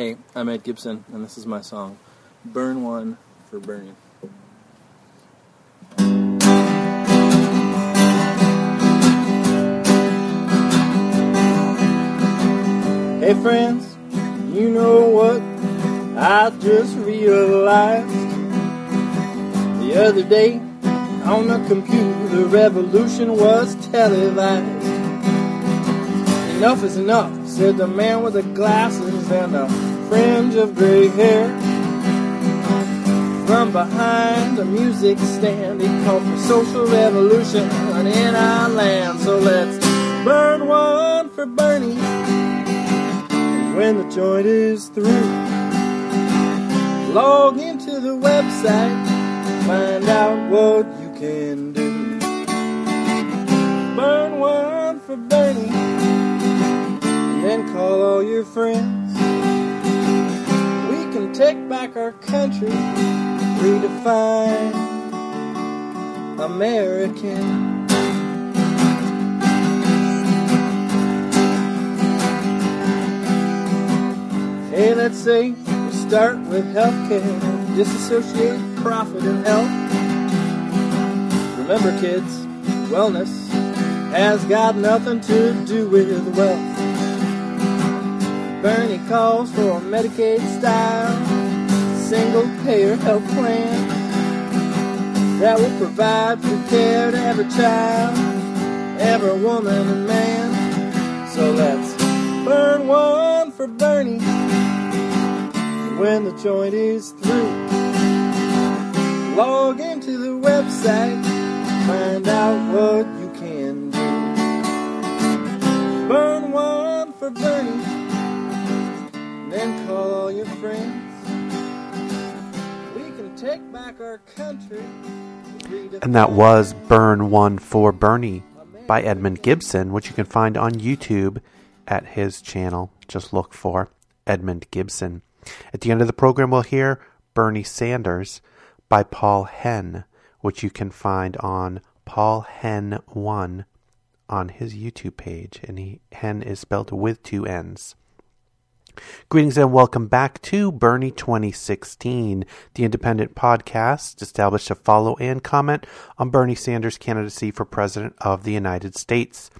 Hey, I'm Ed Gibson, and this is my song, Burn One for Bernie. Hey friends, you know what I just realized the other day on the computer revolution was televised. Enough is enough, said the man with the glasses and the fringe of gray hair. From behind the music stand, he called for social revolution in our land. So let's burn one for Bernie. When the joint is through, log into the website, find out what you can do. Burn one for Bernie, and then call all your friends. Take back our country, redefine American. Hey, let's say we start with healthcare, disassociate profit and health. Remember, kids, wellness has got nothing to do with wealth. Bernie calls for a Medicaid style, single payer health plan that will provide free care to every child, every woman and man. So let's burn one for Bernie when the joint is through. Log into the website, find out what you can do. Burn one for Bernie, then call all your friends. And that was Burn One for Bernie by Edmund Gibson, which you can find on YouTube at his channel. Just look for Edmund Gibson. At the end of the program, we'll hear Bernie Sanders by Paul Henn, which you can find on Paul Henn 1 on his YouTube page. And he, Henn is spelled with two N's. Greetings and welcome back to Bernie 2016, the independent podcast established to follow and comment on Bernie Sanders' candidacy for President of the United States.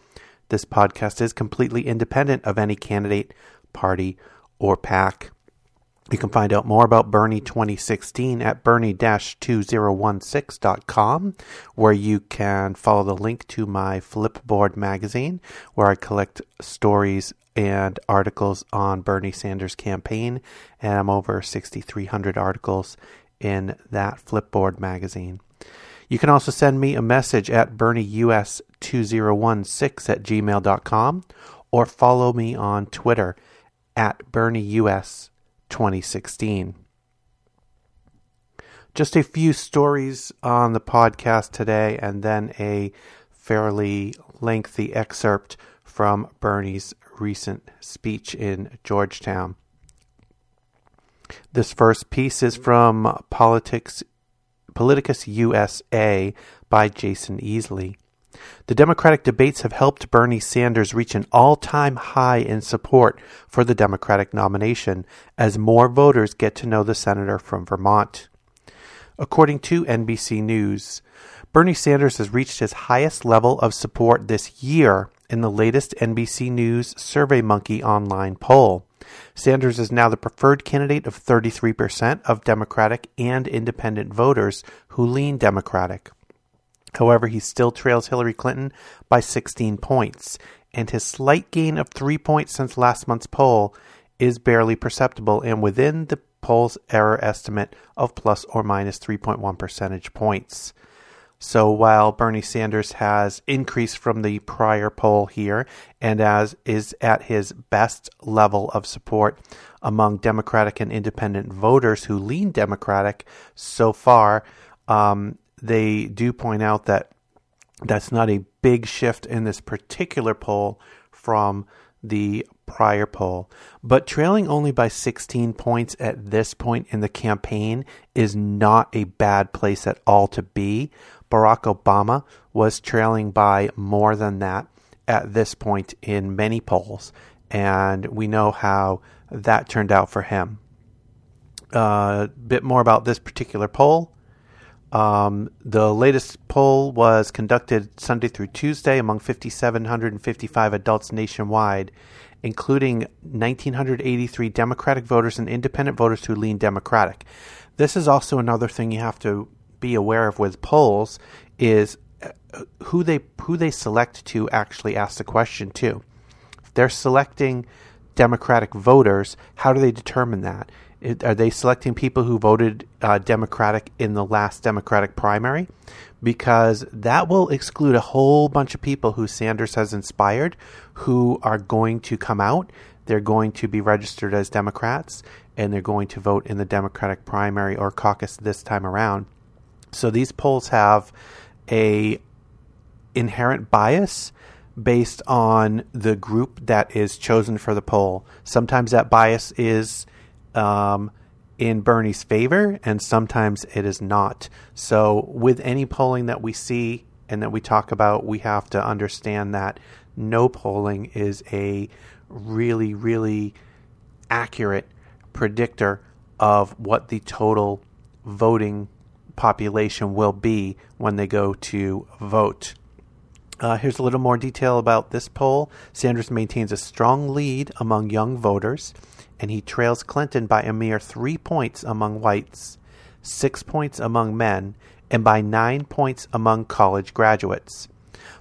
This podcast is completely independent of any candidate, party, or PAC. You can find out more about Bernie 2016 at bernie-2016.com, where you can follow the link to my Flipboard magazine, where I collect stories and articles on Bernie Sanders' campaign, and I'm over 6,300 articles in that Flipboard magazine. You can also send me a message at bernieus2016 at gmail.com or follow me on Twitter at bernieus 2016. Just a few stories on the podcast today, and then a fairly lengthy excerpt from Bernie's recent speech in Georgetown. This first piece is from Politics, Politicus USA by Jason Easley. The Democratic debates have helped Bernie Sanders reach an all time high in support for the Democratic nomination as more voters get to know the senator from Vermont. According to NBC News, Bernie Sanders has reached his highest level of support this year in the latest NBC News SurveyMonkey online poll. Sanders is now the preferred candidate of 33% of Democratic and independent voters who lean Democratic. However, he still trails Hillary Clinton by 16 points, and his slight gain of three points since last month's poll is barely perceptible and within the poll's error estimate of plus or minus 3.1 percentage points. So while Bernie Sanders has increased from the prior poll here and as is at his best level of support among Democratic and independent voters who lean Democratic so far, um, they do point out that that's not a big shift in this particular poll from the prior poll. But trailing only by 16 points at this point in the campaign is not a bad place at all to be. Barack Obama was trailing by more than that at this point in many polls. And we know how that turned out for him. A uh, bit more about this particular poll. Um, the latest poll was conducted Sunday through Tuesday among 5,755 adults nationwide, including 1,983 Democratic voters and independent voters who lean Democratic. This is also another thing you have to be aware of with polls is uh, who they who they select to actually ask the question to. If they're selecting Democratic voters, how do they determine that? Are they selecting people who voted uh, Democratic in the last Democratic primary? Because that will exclude a whole bunch of people who Sanders has inspired who are going to come out. They're going to be registered as Democrats and they're going to vote in the Democratic primary or caucus this time around. So these polls have a inherent bias based on the group that is chosen for the poll. Sometimes that bias is um, in Bernie's favor, and sometimes it is not. So, with any polling that we see and that we talk about, we have to understand that no polling is a really, really accurate predictor of what the total voting population will be when they go to vote. Uh, here's a little more detail about this poll. Sanders maintains a strong lead among young voters, and he trails Clinton by a mere three points among whites, six points among men, and by nine points among college graduates.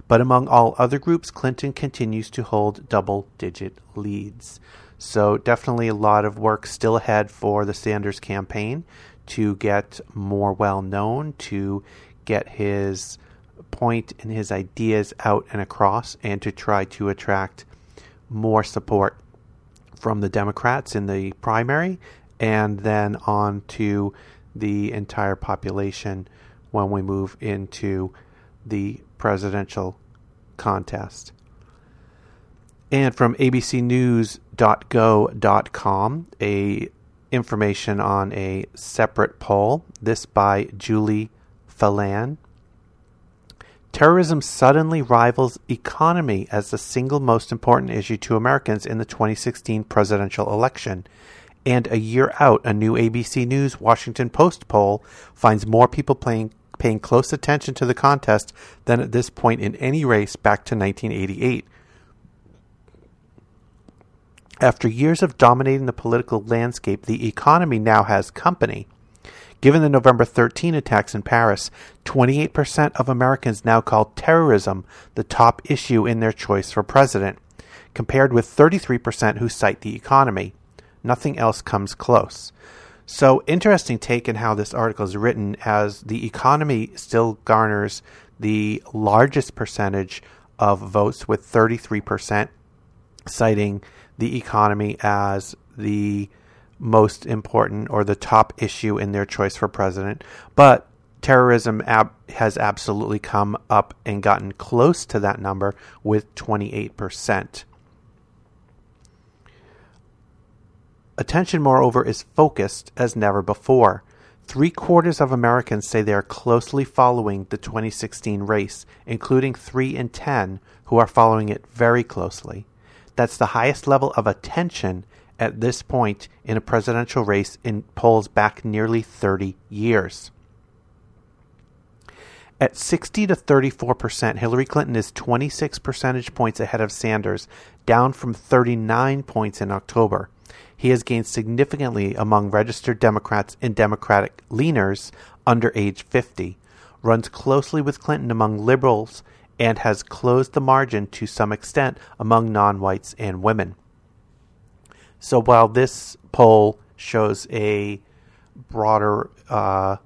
But among all other groups, Clinton continues to hold double digit leads. So, definitely a lot of work still ahead for the Sanders campaign to get more well known, to get his point and his ideas out and across and to try to attract more support from the Democrats in the primary and then on to the entire population when we move into the presidential contest. And from abcnews.go.com, a information on a separate poll, this by Julie Phelan Terrorism suddenly rivals economy as the single most important issue to Americans in the 2016 presidential election. And a year out, a new ABC News Washington Post poll finds more people playing, paying close attention to the contest than at this point in any race back to 1988. After years of dominating the political landscape, the economy now has company. Given the November 13 attacks in Paris, 28% of Americans now call terrorism the top issue in their choice for president, compared with 33% who cite the economy. Nothing else comes close. So, interesting take in how this article is written, as the economy still garners the largest percentage of votes, with 33% citing the economy as the most important or the top issue in their choice for president. But terrorism ab- has absolutely come up and gotten close to that number with 28%. Attention, moreover, is focused as never before. Three quarters of Americans say they are closely following the 2016 race, including three in ten who are following it very closely. That's the highest level of attention at this point in a presidential race in polls back nearly 30 years. At 60 to 34%, Hillary Clinton is 26 percentage points ahead of Sanders, down from 39 points in October. He has gained significantly among registered Democrats and Democratic leaners under age 50, runs closely with Clinton among liberals, and has closed the margin to some extent among non whites and women. So while this poll shows a broader uh,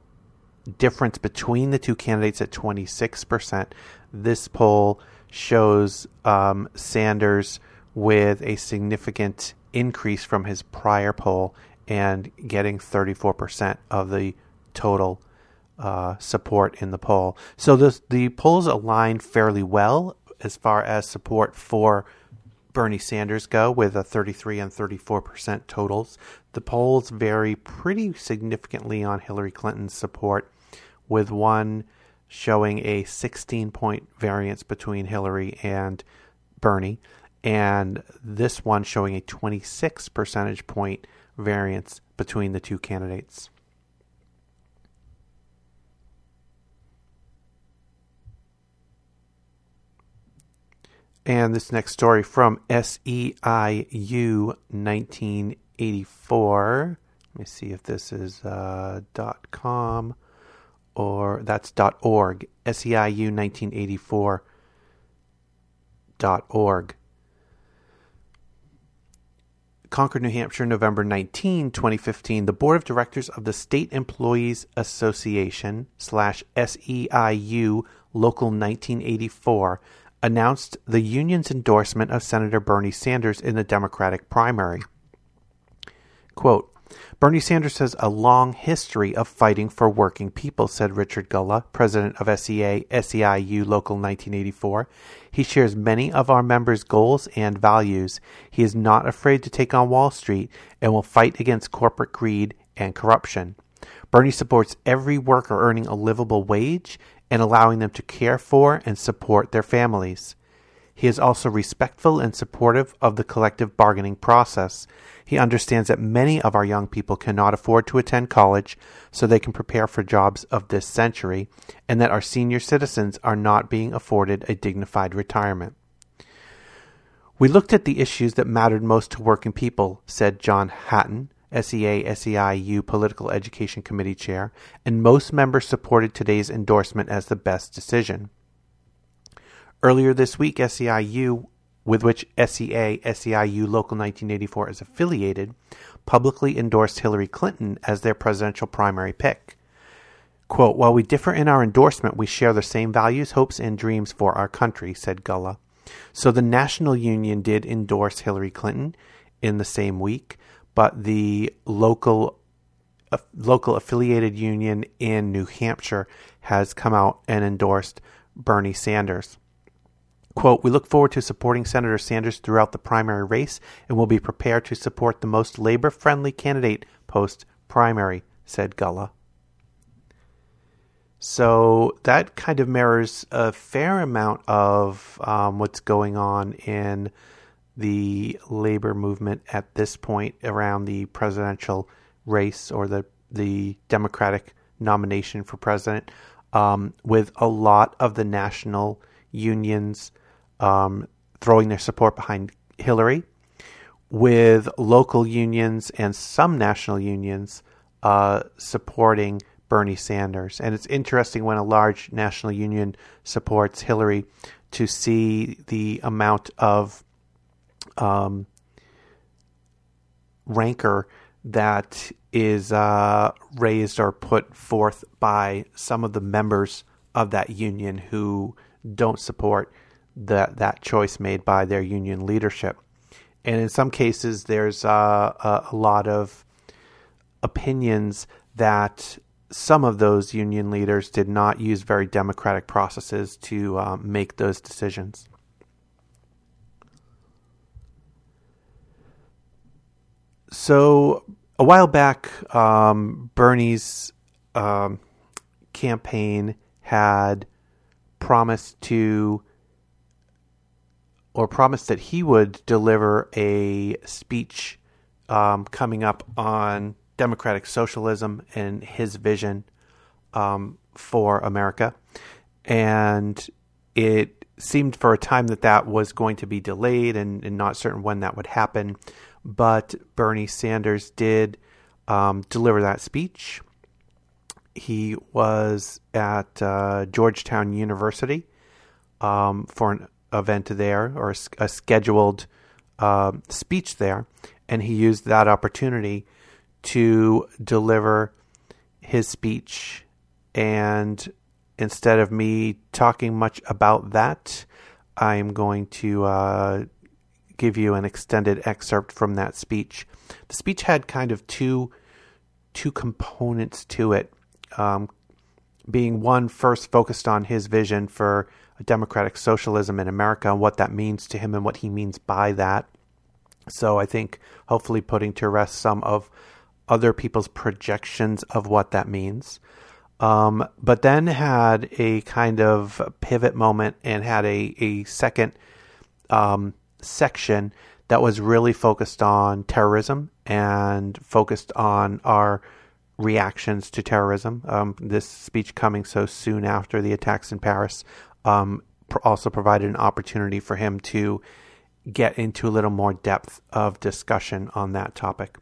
difference between the two candidates at 26%, this poll shows um, Sanders with a significant increase from his prior poll and getting 34% of the total uh, support in the poll. So this, the polls align fairly well as far as support for Bernie Sanders go with a 33 and 34% totals. The polls vary pretty significantly on Hillary Clinton's support, with one showing a 16 point variance between Hillary and Bernie, and this one showing a 26 percentage point variance between the two candidates. And this next story from SEIU 1984. Let me see if this is uh, .com or that's .org. SEIU 1984 .org. Concord, New Hampshire, November 19, 2015, the Board of Directors of the State Employees Association slash SEIU Local 1984 announced the union's endorsement of Senator Bernie Sanders in the Democratic primary. Quote, Bernie Sanders has a long history of fighting for working people, said Richard Gulla, president of SEA SEIU Local 1984. He shares many of our members' goals and values. He is not afraid to take on Wall Street and will fight against corporate greed and corruption. Bernie supports every worker earning a livable wage and allowing them to care for and support their families. He is also respectful and supportive of the collective bargaining process. He understands that many of our young people cannot afford to attend college so they can prepare for jobs of this century, and that our senior citizens are not being afforded a dignified retirement. We looked at the issues that mattered most to working people, said John Hatton, SEA SEIU Political Education Committee Chair, and most members supported today's endorsement as the best decision. Earlier this week, SEIU, with which SEA SEIU Local 1984 is affiliated, publicly endorsed Hillary Clinton as their presidential primary pick. Quote, While we differ in our endorsement, we share the same values, hopes, and dreams for our country, said Gulla. So the National Union did endorse Hillary Clinton in the same week, but the local uh, local affiliated union in New Hampshire has come out and endorsed Bernie Sanders. Quote, We look forward to supporting Senator Sanders throughout the primary race and will be prepared to support the most labor friendly candidate post primary, said Gulla. So that kind of mirrors a fair amount of um, what's going on in the labor movement at this point around the presidential race or the the Democratic nomination for president, um, with a lot of the national unions um, throwing their support behind Hillary, with local unions and some national unions uh, supporting Bernie Sanders. And it's interesting when a large national union supports Hillary to see the amount of um, rancor that is uh, raised or put forth by some of the members of that union who don't support that that choice made by their union leadership. And in some cases, there's uh, a, a lot of opinions that some of those union leaders did not use very democratic processes to um, make those decisions. So a while back, um, Bernie's um, campaign had promised to, or promised that he would deliver a speech um, coming up on democratic socialism and his vision um, for America. And it seemed for a time that that was going to be delayed and, and not certain when that would happen but Bernie Sanders did um, deliver that speech. He was at uh, Georgetown University um, for an event there or a, scheduled uh, speech there, and he used that opportunity to deliver his speech. And instead of me talking much about that, I'm going to uh, give you an extended excerpt from that speech. The speech had kind of two two components to it. Um, being one first focused on his vision for democratic socialism in America and what that means to him and what he means by that. So I think hopefully putting to rest some of other people's projections of what that means. Um, but then had a kind of pivot moment and had a, a second um, section that was really focused on terrorism and focused on our reactions to terrorism. Um, this speech coming so soon after the attacks in Paris um, also provided an opportunity for him to get into a little more depth of discussion on that topic.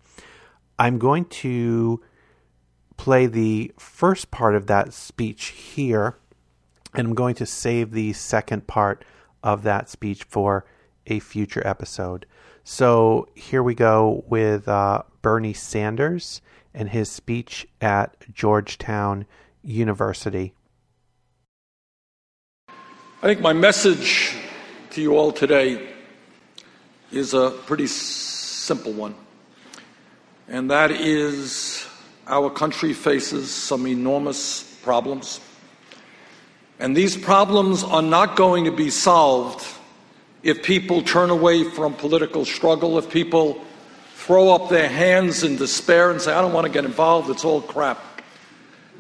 I'm going to play the first part of that speech here, and I'm going to save the second part of that speech for a future episode. So here we go with uh, Bernie Sanders and his speech at Georgetown University. I think my message to you all today is a pretty simple one, and that is our country faces some enormous problems. And these problems are not going to be solved if people turn away from political struggle, if people throw up their hands in despair and say, I don't want to get involved, it's all crap.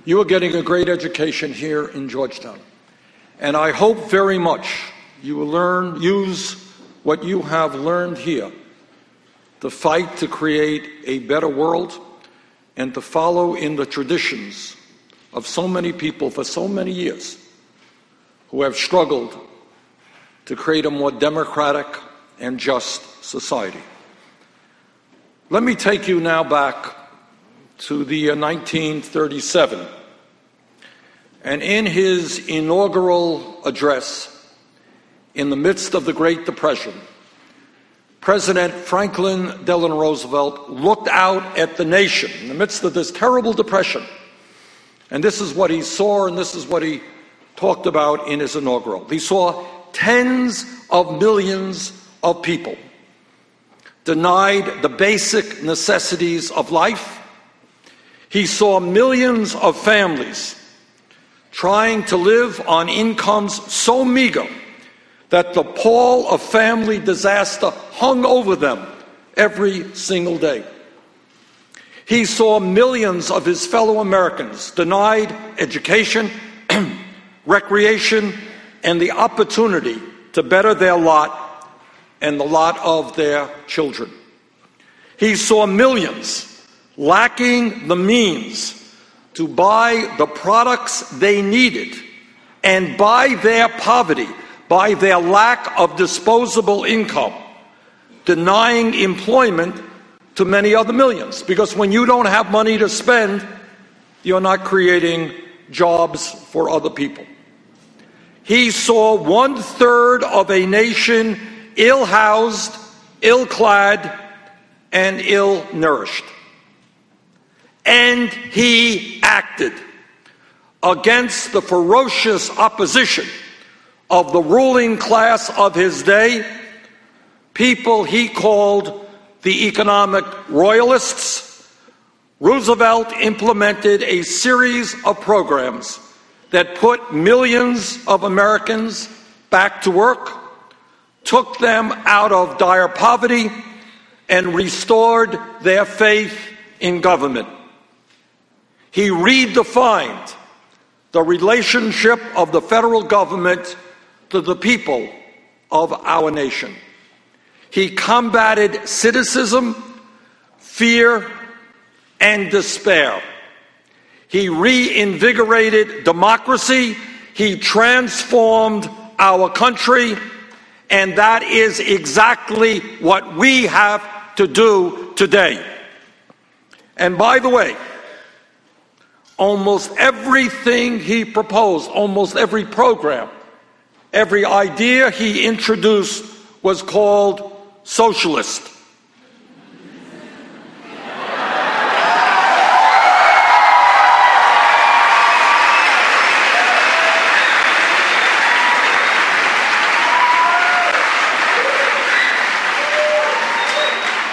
You are getting a great education here in Georgetown. And I hope very much you will learn, use what you have learned here to fight to create a better world and to follow in the traditions of so many people for so many years who have struggled to create a more democratic and just society. Let me take you now back to the 1937. Uh, and in his inaugural address, in the midst of the Great Depression, President Franklin Delano Roosevelt looked out at the nation in the midst of this terrible depression. And this is what he saw, and this is what he talked about in his inaugural. He saw tens of millions of people denied the basic necessities of life. He saw millions of families trying to live on incomes so meager that the pall of family disaster hung over them every single day. He saw millions of his fellow Americans denied education, recreation, and the opportunity to better their lot and the lot of their children. He saw millions lacking the means to buy the products they needed, and by their poverty, by their lack of disposable income, denying employment to many other millions. Because when you don't have money to spend, you're not creating jobs for other people. He saw one third of a nation ill housed, ill clad, and ill nourished. And he acted against the ferocious opposition of the ruling class of his day, people he called the economic royalists. Roosevelt implemented a series of programs that put millions of Americans back to work, took them out of dire poverty, and restored their faith in government. He redefined the relationship of the federal government to the people of our nation. He combated cynicism, fear, and despair. He reinvigorated democracy. He transformed our country. And that is exactly what we have to do today. And by the way, almost everything he proposed, almost every program, every idea he introduced was called socialist.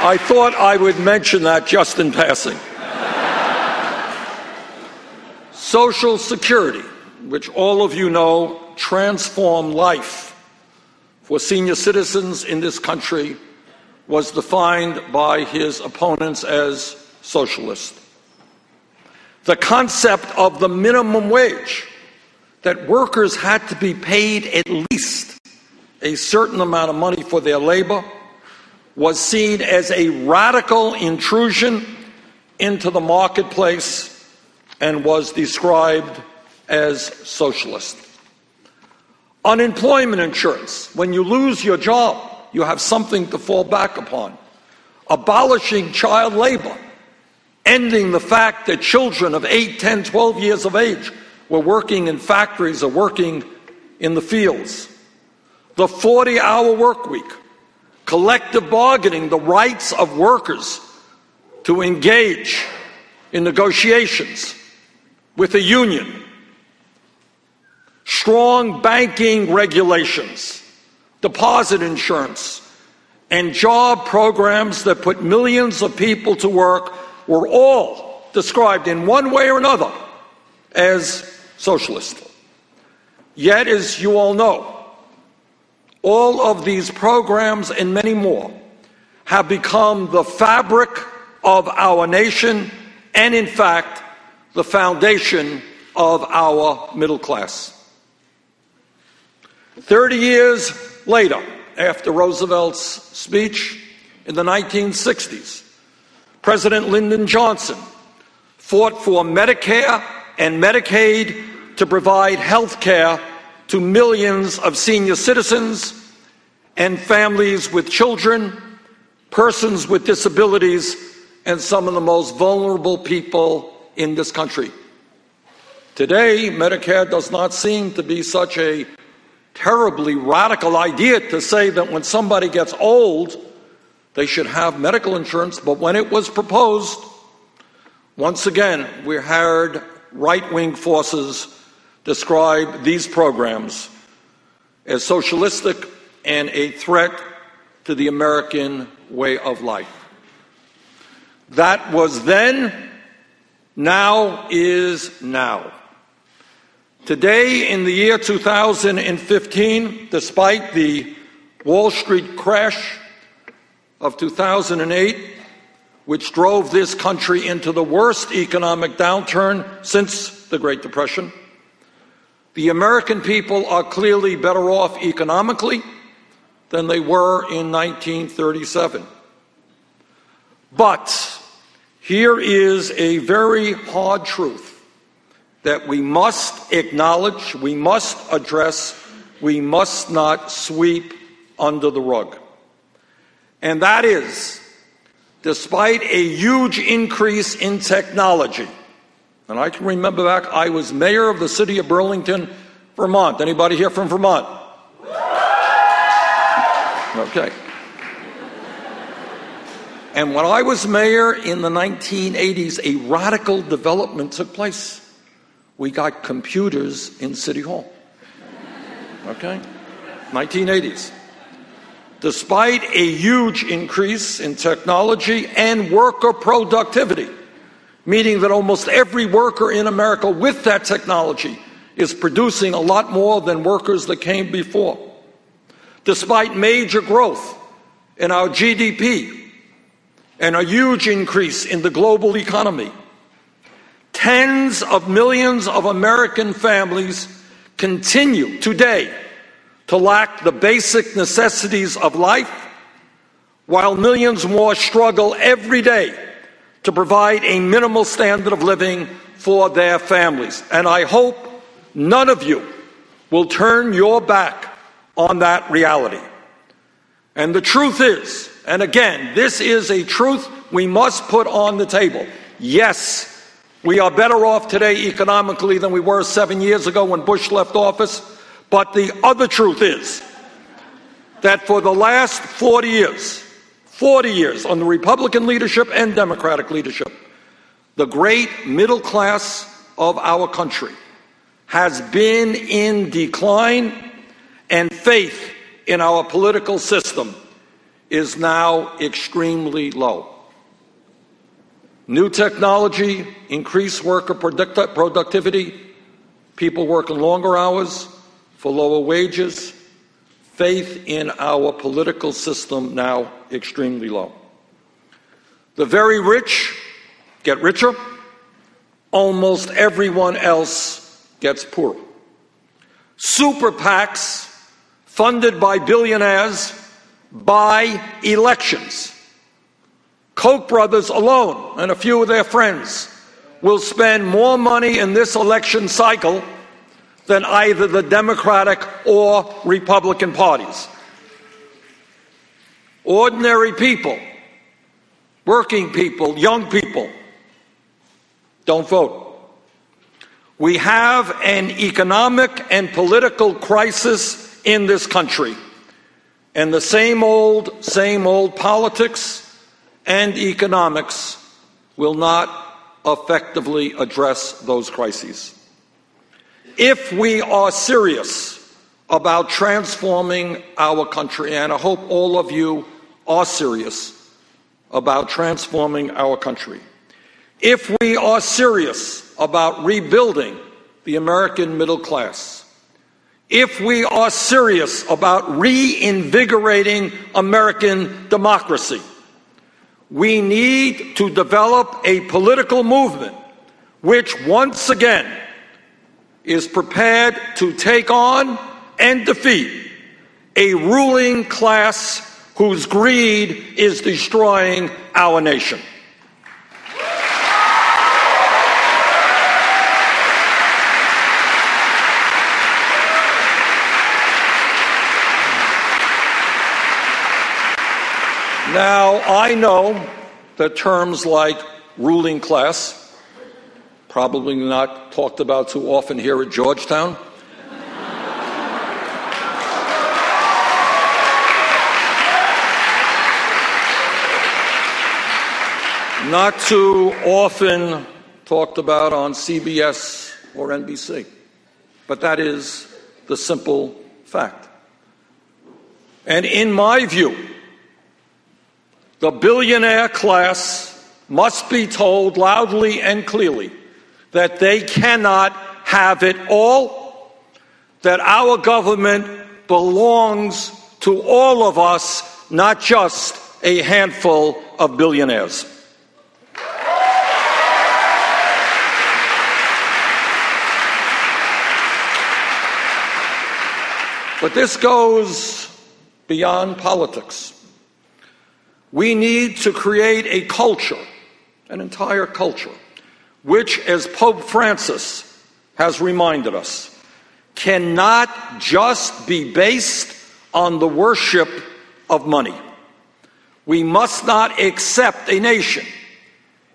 I thought I would mention that just in passing. Social Security, which all of you know transformed life for senior citizens in this country, was defined by his opponents as socialist. The concept of the minimum wage, that workers had to be paid at least a certain amount of money for their labor was seen as a radical intrusion into the marketplace and was described as socialist. Unemployment insurance. When you lose your job, you have something to fall back upon. Abolishing child labor. Ending the fact that children of 8, 10, 12 years of age were working in factories or working in the fields. The 40 hour work week. Collective bargaining, the rights of workers to engage in negotiations with a union strong banking regulations, deposit insurance, and job programs that put millions of people to work were all described in one way or another as socialist. Yet, as you all know, all of these programs and many more have become the fabric of our nation and, in fact, the foundation of our middle class. 30 years later, after Roosevelt's speech in the 1960s, President Lyndon Johnson fought for Medicare and Medicaid to provide health care to millions of senior citizens and families with children, persons with disabilities, and some of the most vulnerable people in this country. Today, Medicare does not seem to be such a terribly radical idea to say that when somebody gets old, they should have medical insurance. But when it was proposed, once again, we heard right wing forces describe these programs as socialistic and a threat to the American way of life. That was then, now is now. Today, in the year 2015, despite the Wall Street crash of 2008, which drove this country into the worst economic downturn since the Great Depression, the American people are clearly better off economically than they were in 1937. But here is a very hard truth that we must acknowledge, we must address, we must not sweep under the rug. And that is, despite a huge increase in technology, and I can remember back, I was mayor of the city of Burlington, Vermont. Anybody here from Vermont? Okay. And when I was mayor in the 1980s, a radical development took place we got computers in City Hall. Okay? 1980s. Despite a huge increase in technology and worker productivity, meaning that almost every worker in America with that technology is producing a lot more than workers that came before. Despite major growth in our GDP and a huge increase in the global economy, Tens of millions of American families continue today to lack the basic necessities of life, while millions more struggle every day to provide a minimal standard of living for their families. And I hope none of you will turn your back on that reality. And the truth is, and again, this is a truth we must put on the table. Yes, we are better off today economically than we were seven years ago when Bush left office. But the other truth is that for the last 40 years, 40 years under Republican leadership and Democratic leadership, the great middle class of our country has been in decline, and faith in our political system is now extremely low. New technology, increased worker product- productivity, people working longer hours for lower wages, faith in our political system now extremely low. The very rich get richer, almost everyone else gets poorer. Super PACs funded by billionaires, buy elections. Koch brothers alone and a few of their friends will spend more money in this election cycle than either the Democratic or Republican parties. Ordinary people, working people, young people, don't vote. We have an economic and political crisis in this country. And the same old, same old politics and economics will not effectively address those crises. If we are serious about transforming our country, and I hope all of you are serious about transforming our country, if we are serious about rebuilding the American middle class, if we are serious about reinvigorating American democracy, we need to develop a political movement which, once again, is prepared to take on and defeat a ruling class whose greed is destroying our nation. Now, I know that terms like ruling class, probably not talked about too often here at Georgetown. not too often talked about on CBS or NBC. But that is the simple fact. And in my view, the billionaire class must be told loudly and clearly that they cannot have it all, that our government belongs to all of us, not just a handful of billionaires. But this goes beyond politics. We need to create a culture, an entire culture, which, as Pope Francis has reminded us, cannot just be based on the worship of money. We must not accept a nation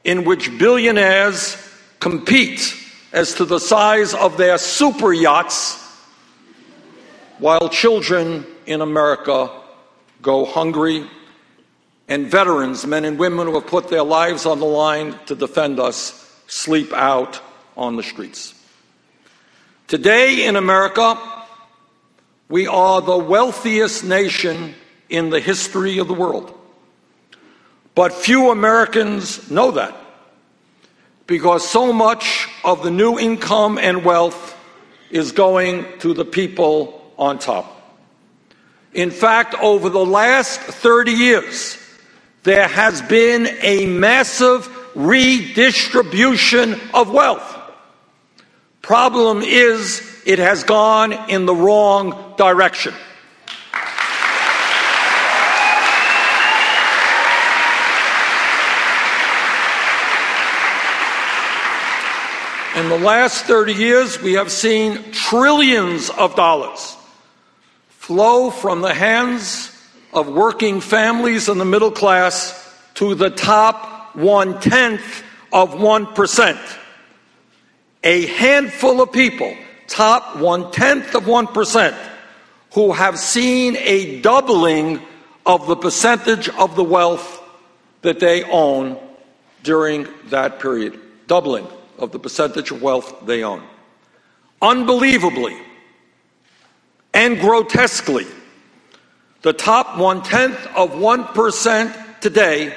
in which billionaires compete as to the size of their super yachts while children in America go hungry and veterans, men and women who have put their lives on the line to defend us, sleep out on the streets. Today in America, we are the wealthiest nation in the history of the world. But few Americans know that because so much of the new income and wealth is going to the people on top. In fact, over the last 30 years, there has been a massive redistribution of wealth. Problem is, it has gone in the wrong direction. In the last 30 years, we have seen trillions of dollars flow from the hands of working families and the middle class to the top one tenth of 1%. A handful of people, top one tenth of 1%, who have seen a doubling of the percentage of the wealth that they own during that period. Doubling of the percentage of wealth they own. Unbelievably and grotesquely, the top one tenth of 1% today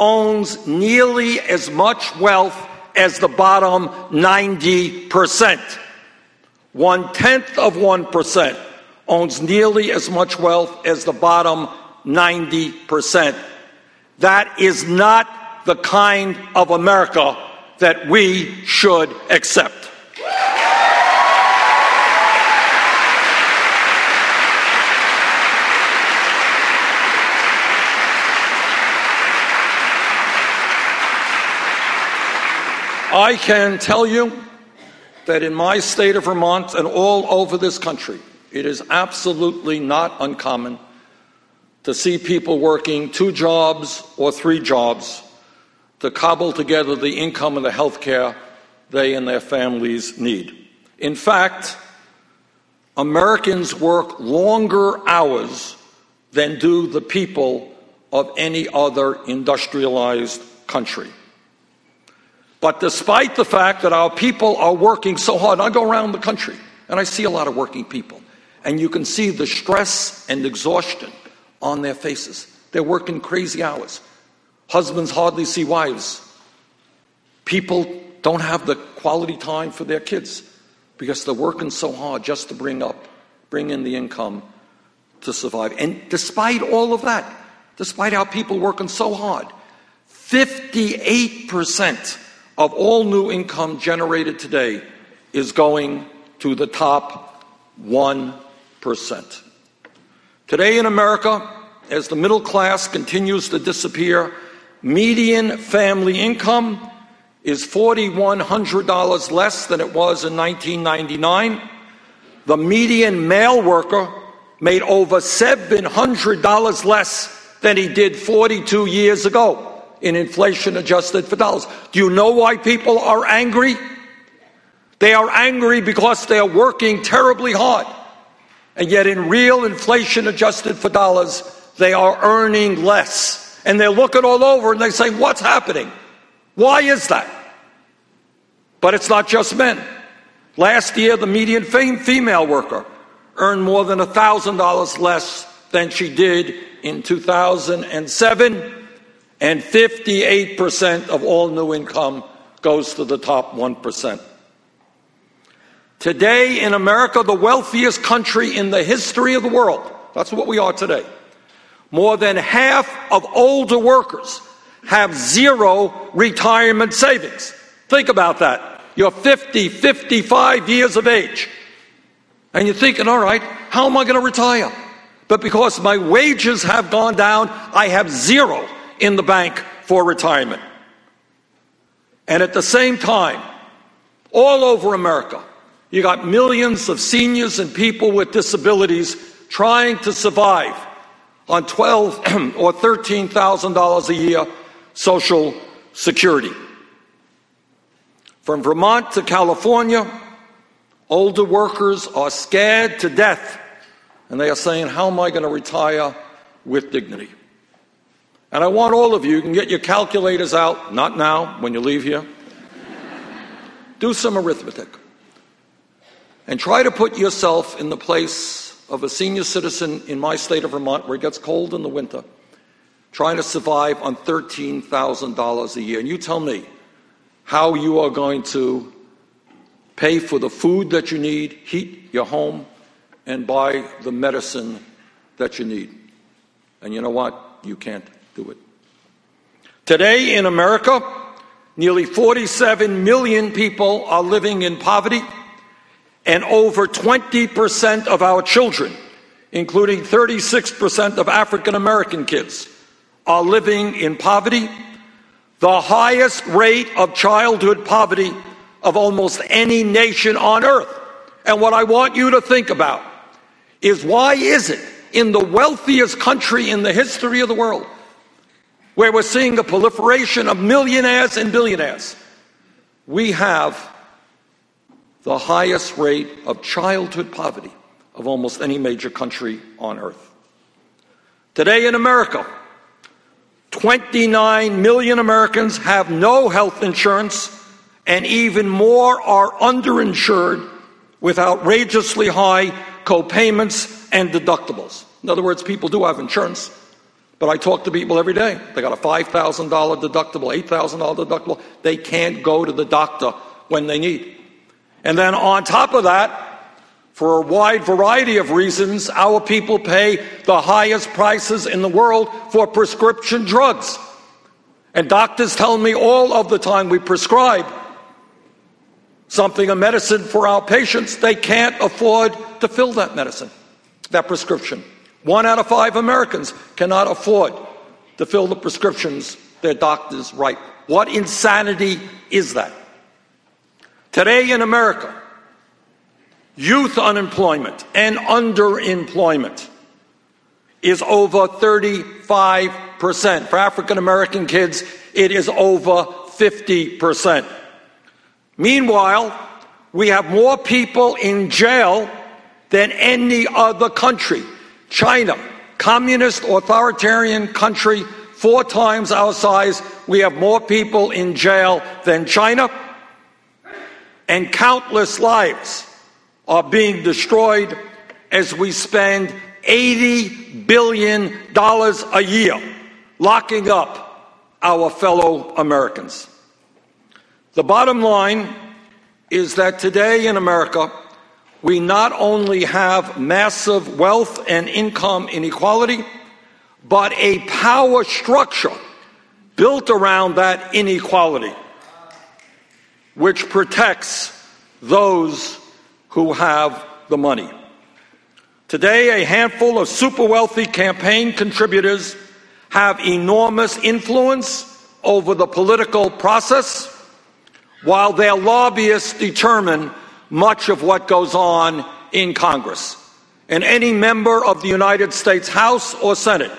owns nearly as much wealth as the bottom 90%. One tenth of 1% owns nearly as much wealth as the bottom 90%. That is not the kind of America that we should accept. I can tell you that in my state of Vermont and all over this country, it is absolutely not uncommon to see people working two jobs or three jobs to cobble together the income and the health care they and their families need. In fact, Americans work longer hours than do the people of any other industrialized country. But despite the fact that our people are working so hard, I go around the country and I see a lot of working people, and you can see the stress and exhaustion on their faces. They're working crazy hours. Husbands hardly see wives. People don't have the quality time for their kids because they're working so hard just to bring up, bring in the income to survive. And despite all of that, despite our people working so hard, 58% of all new income generated today is going to the top 1%. Today in America, as the middle class continues to disappear, median family income is $4,100 less than it was in 1999. The median male worker made over $700 less than he did 42 years ago in inflation adjusted for dollars. Do you know why people are angry? They are angry because they are working terribly hard. And yet, in real inflation adjusted for dollars, they are earning less. And they look it all over and they say, What's happening? Why is that? But it's not just men. Last year, the median female worker earned more than $1,000 less than she did in 2007, and 58% of all new income goes to the top 1%. Today in America, the wealthiest country in the history of the world, that's what we are today. More than half of older workers have zero retirement savings. Think about that. You're 50, 55 years of age. And you're thinking, all right, how am I going to retire? But because my wages have gone down, I have zero in the bank for retirement. And at the same time, all over America, you got millions of seniors and people with disabilities trying to survive on twelve or thirteen thousand dollars a year Social Security. From Vermont to California, older workers are scared to death, and they are saying, "How am I going to retire with dignity?" And I want all of you, you can get your calculators out, not now, when you leave here. Do some arithmetic. And try to put yourself in the place of a senior citizen in my state of Vermont where it gets cold in the winter, trying to survive on $13,000 a year. And you tell me how you are going to pay for the food that you need, heat your home, and buy the medicine that you need. And you know what? You can't it. Today in America, nearly 47 million people are living in poverty and over 20% of our children, including 36% of African American kids, are living in poverty, the highest rate of childhood poverty of almost any nation on earth. And what I want you to think about is why is it in the wealthiest country in the history of the world where we're seeing a proliferation of millionaires and billionaires, we have the highest rate of childhood poverty of almost any major country on earth. Today in America, 29 million Americans have no health insurance, and even more are underinsured with outrageously high co-payments and deductibles. In other words, people do have insurance, but I talk to people every day. They got a $5,000 deductible, $8,000 deductible. They can't go to the doctor when they need. And then on top of that, for a wide variety of reasons, our people pay the highest prices in the world for prescription drugs. And doctors tell me all of the time we prescribe something, a medicine for our patients, they can't afford to fill that medicine, that prescription. One out of five Americans cannot afford to fill the prescriptions their doctors write. What insanity is that? Today in America, youth unemployment and underemployment is over 35%. For African American kids, it is over 50%. Meanwhile, we have more people in jail than any other country. China, communist authoritarian country, four times our size, we have more people in jail than China, and countless lives are being destroyed as we spend $80 billion a year locking up our fellow Americans. The bottom line is that today in America, we not only have massive wealth and income inequality, but a power structure built around that inequality, which protects those who have the money. Today, a handful of super wealthy campaign contributors have enormous influence over the political process, while their lobbyists determine much of what goes on in Congress. And any member of the United States House or Senate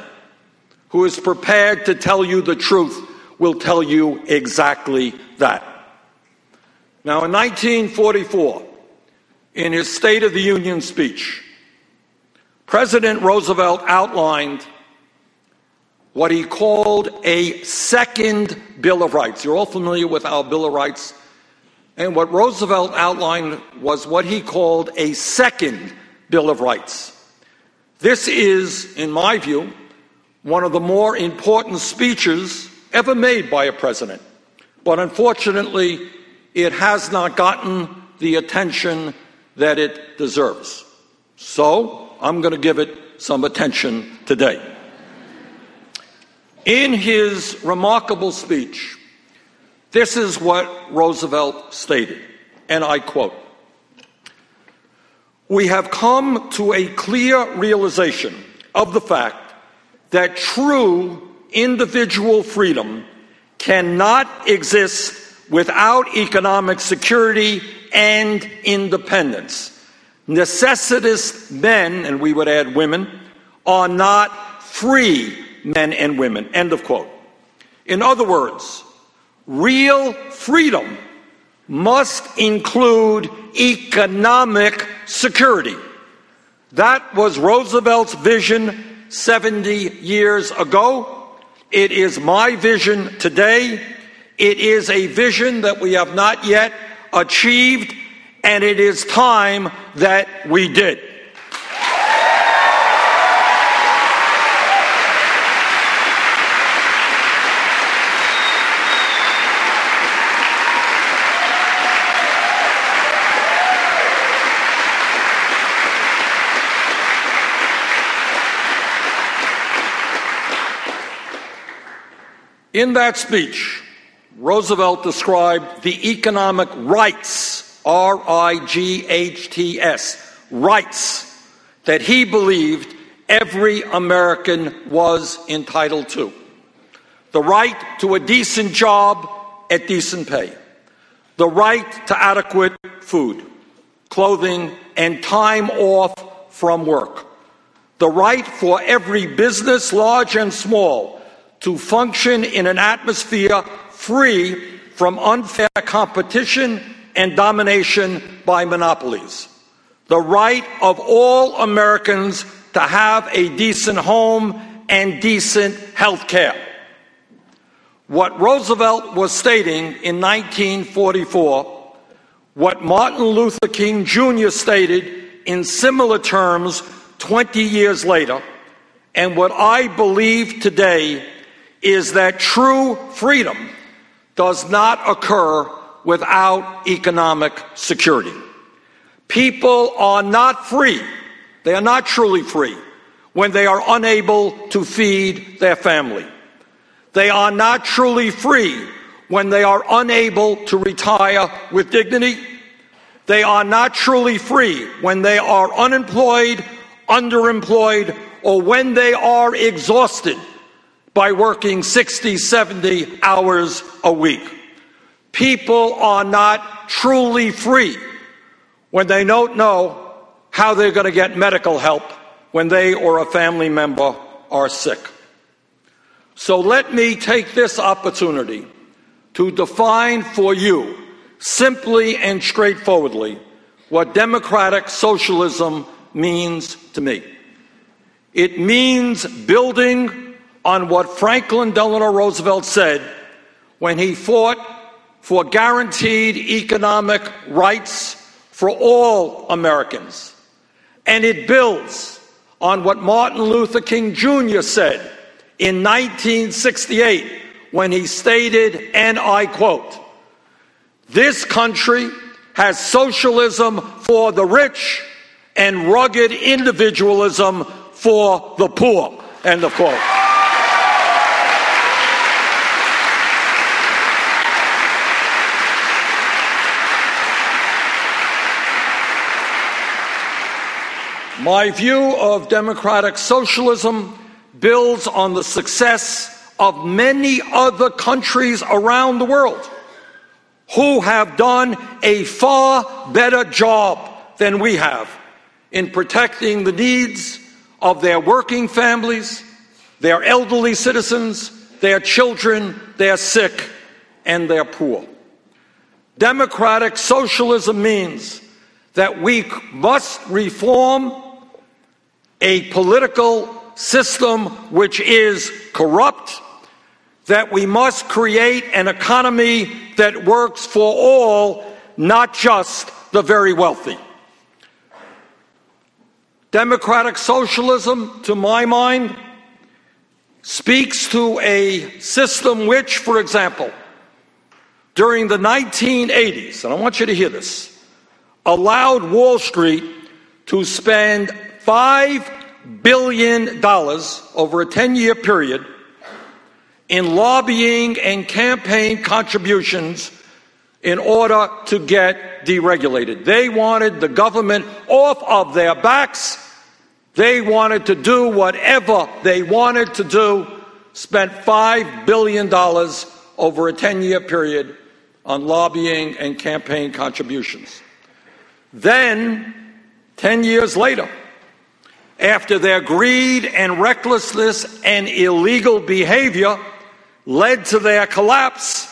who is prepared to tell you the truth will tell you exactly that. Now, in 1944, in his State of the Union speech, President Roosevelt outlined what he called a second Bill of Rights. You're all familiar with our Bill of Rights and what Roosevelt outlined was what he called a second Bill of Rights. This is, in my view, one of the more important speeches ever made by a president. But unfortunately, it has not gotten the attention that it deserves. So, I'm going to give it some attention today. In his remarkable speech, this is what Roosevelt stated, and I quote We have come to a clear realization of the fact that true individual freedom cannot exist without economic security and independence. Necessitous men, and we would add women, are not free men and women. End of quote. In other words, Real freedom must include economic security. That was Roosevelt's vision 70 years ago. It is my vision today. It is a vision that we have not yet achieved, and it is time that we did. In that speech, Roosevelt described the economic rights, R I G H T S, rights that he believed every American was entitled to. The right to a decent job at decent pay. The right to adequate food, clothing, and time off from work. The right for every business, large and small, to function in an atmosphere free from unfair competition and domination by monopolies. The right of all Americans to have a decent home and decent health care. What Roosevelt was stating in 1944, what Martin Luther King Jr. stated in similar terms 20 years later, and what I believe today is that true freedom does not occur without economic security. People are not free, they are not truly free when they are unable to feed their family. They are not truly free when they are unable to retire with dignity. They are not truly free when they are unemployed, underemployed, or when they are exhausted by working 60, 70 hours a week. People are not truly free when they don't know how they're going to get medical help when they or a family member are sick. So let me take this opportunity to define for you, simply and straightforwardly, what democratic socialism means to me. It means building on what Franklin Delano Roosevelt said when he fought for guaranteed economic rights for all Americans. And it builds on what Martin Luther King Jr. said in 1968 when he stated, and I quote, This country has socialism for the rich and rugged individualism for the poor. End of quote. My view of democratic socialism builds on the success of many other countries around the world who have done a far better job than we have in protecting the needs of their working families, their elderly citizens, their children, their sick, and their poor. Democratic socialism means that we must reform a political system which is corrupt, that we must create an economy that works for all, not just the very wealthy. Democratic socialism, to my mind, speaks to a system which, for example, during the 1980s, and I want you to hear this, allowed Wall Street to spend $5 billion over a 10 year period in lobbying and campaign contributions in order to get deregulated. They wanted the government off of their backs. They wanted to do whatever they wanted to do, spent $5 billion over a 10 year period on lobbying and campaign contributions. Then, 10 years later, after their greed and recklessness and illegal behavior led to their collapse,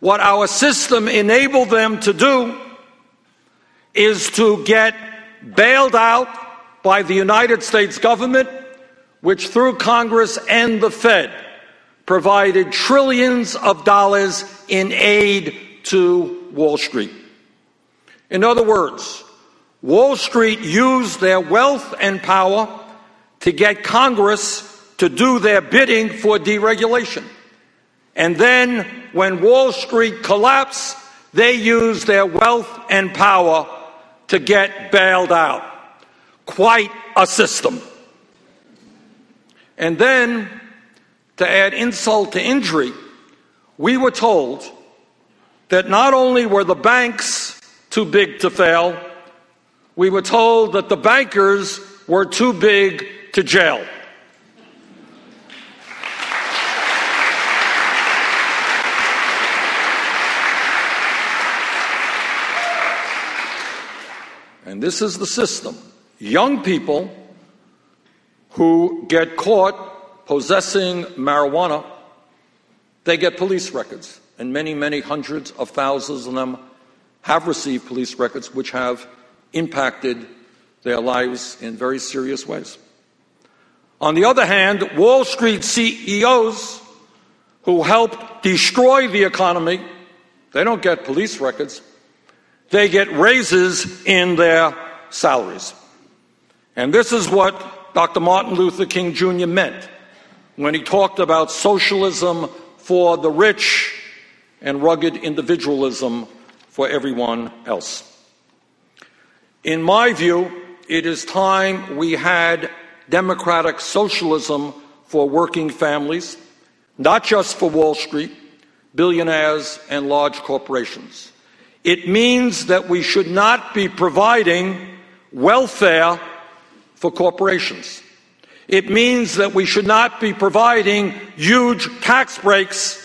what our system enabled them to do is to get bailed out by the United States government, which through Congress and the Fed provided trillions of dollars in aid to Wall Street. In other words, Wall Street used their wealth and power to get Congress to do their bidding for deregulation. And then, when Wall Street collapsed, they used their wealth and power to get bailed out. Quite a system. And then, to add insult to injury, we were told that not only were the banks too big to fail, we were told that the bankers were too big to jail. And this is the system. Young people who get caught possessing marijuana, they get police records. And many, many hundreds of thousands of them have received police records which have impacted their lives in very serious ways. On the other hand, Wall Street CEOs who helped destroy the economy, they don't get police records they get raises in their salaries. And this is what Dr. Martin Luther King Jr. meant when he talked about socialism for the rich and rugged individualism for everyone else. In my view, it is time we had democratic socialism for working families, not just for Wall Street, billionaires, and large corporations. It means that we should not be providing welfare for corporations. It means that we should not be providing huge tax breaks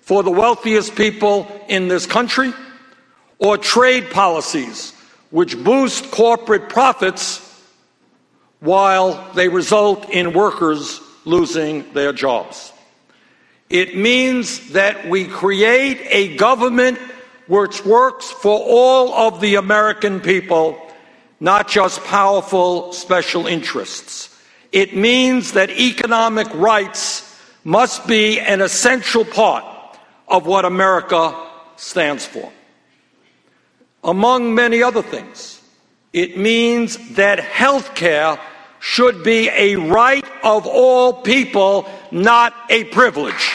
for the wealthiest people in this country, or trade policies which boost corporate profits while they result in workers losing their jobs. It means that we create a government which works for all of the American people, not just powerful special interests. It means that economic rights must be an essential part of what America stands for. Among many other things, it means that health care should be a right of all people, not a privilege.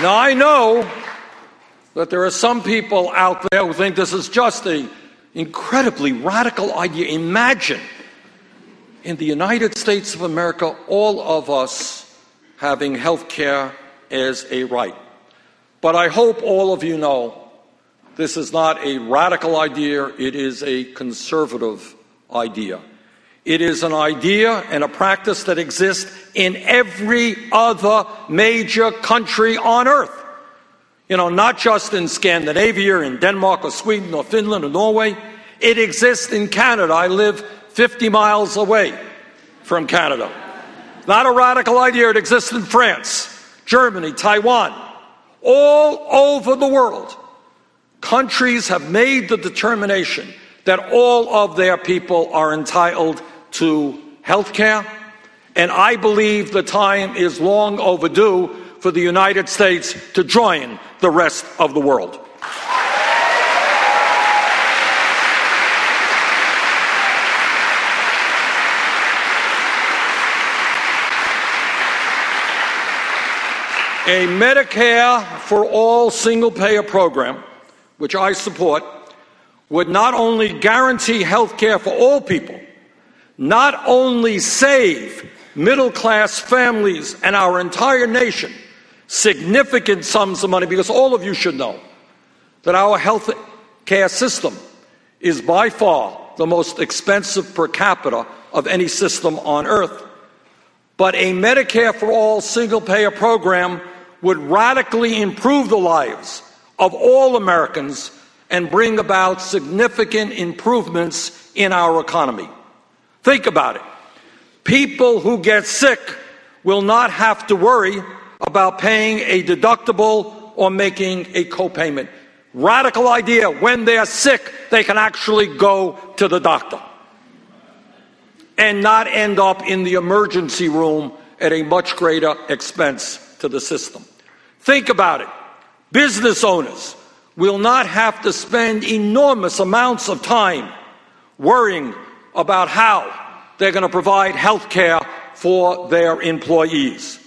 Now, I know that there are some people out there who think this is just an incredibly radical idea. Imagine in the United States of America, all of us having health care as a right. But I hope all of you know this is not a radical idea, it is a conservative idea. It is an idea and a practice that exists in every other major country on earth. You know, not just in Scandinavia, in Denmark or Sweden or Finland or Norway. It exists in Canada. I live 50 miles away from Canada. Not a radical idea. It exists in France, Germany, Taiwan, all over the world. Countries have made the determination that all of their people are entitled to health care. And I believe the time is long overdue for the United States to join the rest of the world. A Medicare for all single payer program, which I support, would not only guarantee health care for all people, not only save middle class families and our entire nation significant sums of money, because all of you should know that our health care system is by far the most expensive per capita of any system on earth. But a Medicare for All single payer program would radically improve the lives of all Americans and bring about significant improvements in our economy. Think about it. People who get sick will not have to worry about paying a deductible or making a copayment. Radical idea. When they're sick, they can actually go to the doctor and not end up in the emergency room at a much greater expense to the system. Think about it. Business owners will not have to spend enormous amounts of time worrying about how they're going to provide health care for their employees.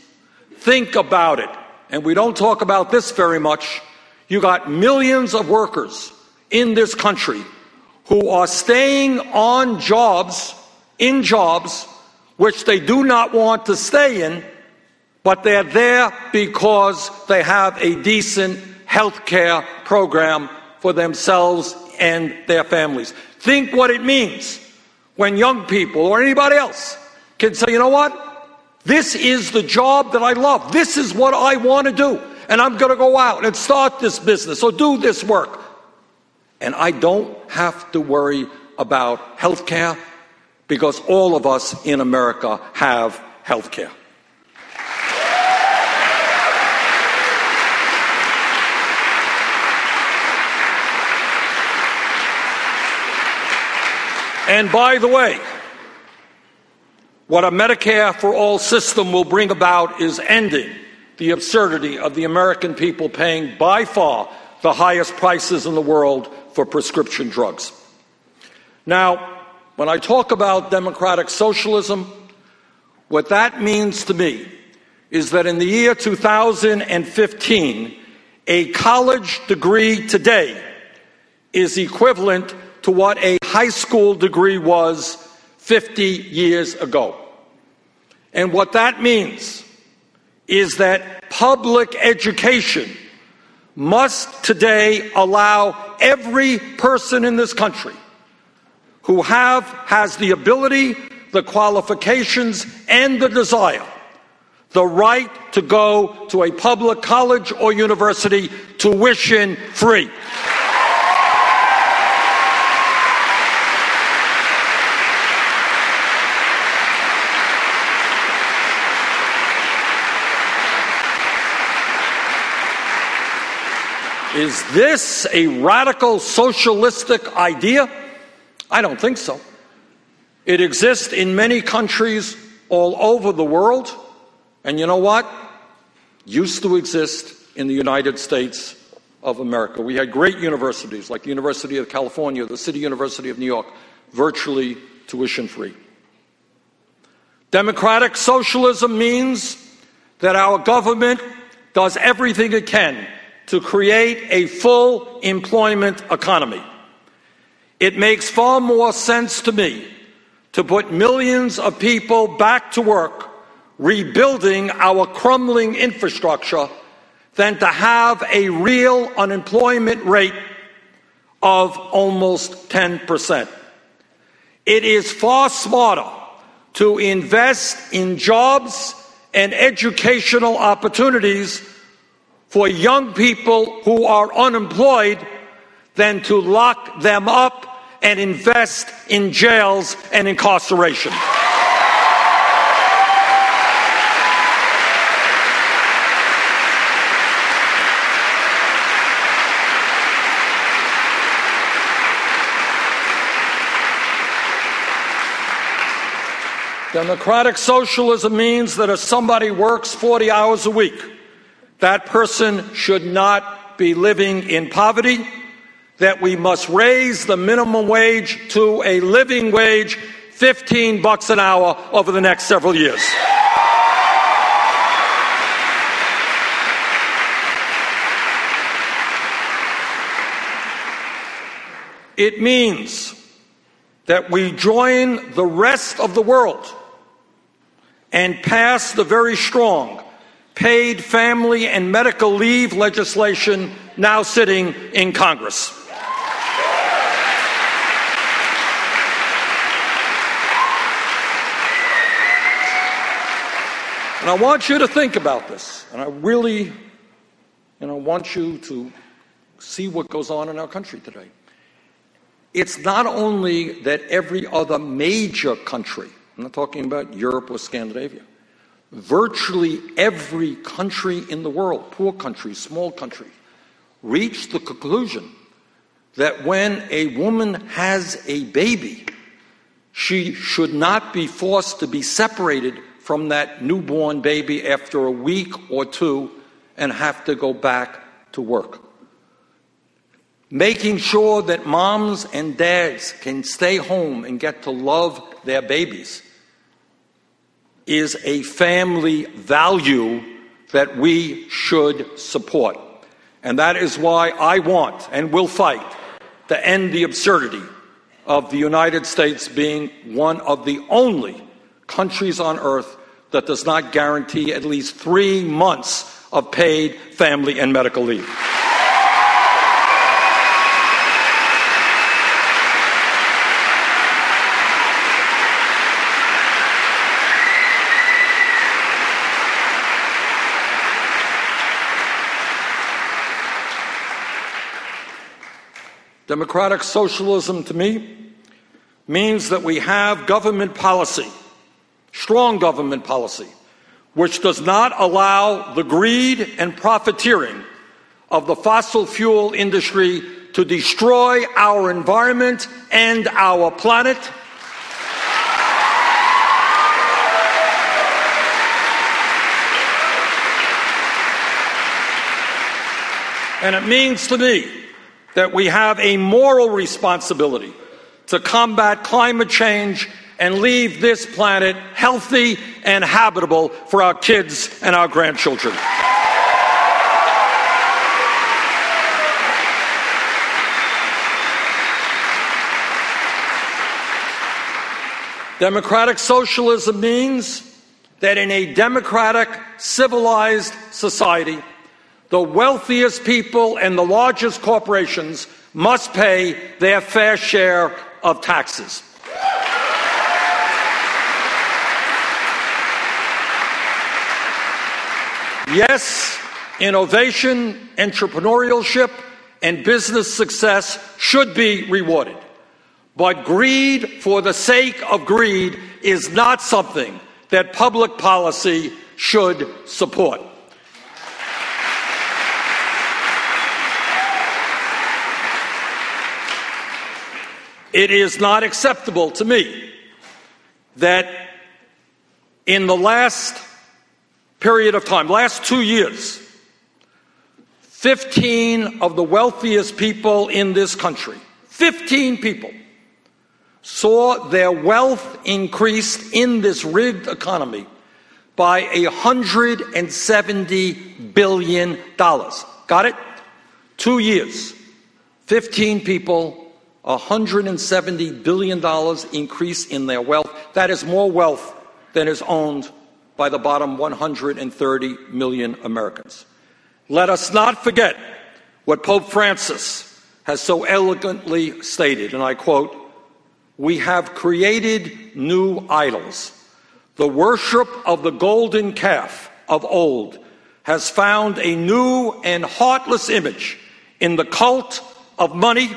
Think about it. And we don't talk about this very much. You got millions of workers in this country who are staying on jobs, in jobs, which they do not want to stay in, but they're there because they have a decent health care program for themselves and their families. Think what it means when young people or anybody else can say, you know what? This is the job that I love. This is what I want to do. And I'm going to go out and start this business or do this work. And I don't have to worry about health care because all of us in America have health care. And by the way, what a Medicare for all system will bring about is ending the absurdity of the American people paying by far the highest prices in the world for prescription drugs. Now, when I talk about democratic socialism, what that means to me is that in the year 2015, a college degree today is equivalent to what a high school degree was 50 years ago. And what that means is that public education must today allow every person in this country who have has the ability, the qualifications and the desire the right to go to a public college or university tuition free. Is this a radical socialistic idea? I don't think so. It exists in many countries all over the world. And you know what? Used to exist in the United States of America. We had great universities like the University of California, the City University of New York, virtually tuition free. Democratic socialism means that our government does everything it can to create a full employment economy. It makes far more sense to me to put millions of people back to work rebuilding our crumbling infrastructure than to have a real unemployment rate of almost 10%. It is far smarter to invest in jobs and educational opportunities for young people who are unemployed than to lock them up and invest in jails and incarceration. Democratic socialism means that if somebody works 40 hours a week, that person should not be living in poverty, that we must raise the minimum wage to a living wage, 15 bucks an hour over the next several years. It means that we join the rest of the world and pass the very strong paid family and medical leave legislation now sitting in Congress. And I want you to think about this, and I really you know, want you to see what goes on in our country today. It's not only that every other major country I'm not talking about Europe or Scandinavia. Virtually every country in the world, poor country, small country, reached the conclusion that when a woman has a baby, she should not be forced to be separated from that newborn baby after a week or two and have to go back to work. Making sure that moms and dads can stay home and get to love their babies is a family value that we should support. And that is why I want and will fight to end the absurdity of the United States being one of the only countries on earth that does not guarantee at least three months of paid family and medical leave. Democratic socialism to me means that we have government policy, strong government policy, which does not allow the greed and profiteering of the fossil fuel industry to destroy our environment and our planet. And it means to me that we have a moral responsibility to combat climate change and leave this planet healthy and habitable for our kids and our grandchildren. Democratic socialism means that in a democratic, civilized society, the wealthiest people and the largest corporations must pay their fair share of taxes. Yes, innovation, entrepreneurship, and business success should be rewarded. But greed for the sake of greed is not something that public policy should support. It is not acceptable to me that in the last period of time, last two years, 15 of the wealthiest people in this country, 15 people, saw their wealth increased in this rigged economy by $170 billion. Got it? Two years, 15 people, $170 billion increase in their wealth. That is more wealth than is owned by the bottom 130 million Americans. Let us not forget what Pope Francis has so elegantly stated, and I quote, We have created new idols. The worship of the golden calf of old has found a new and heartless image in the cult of money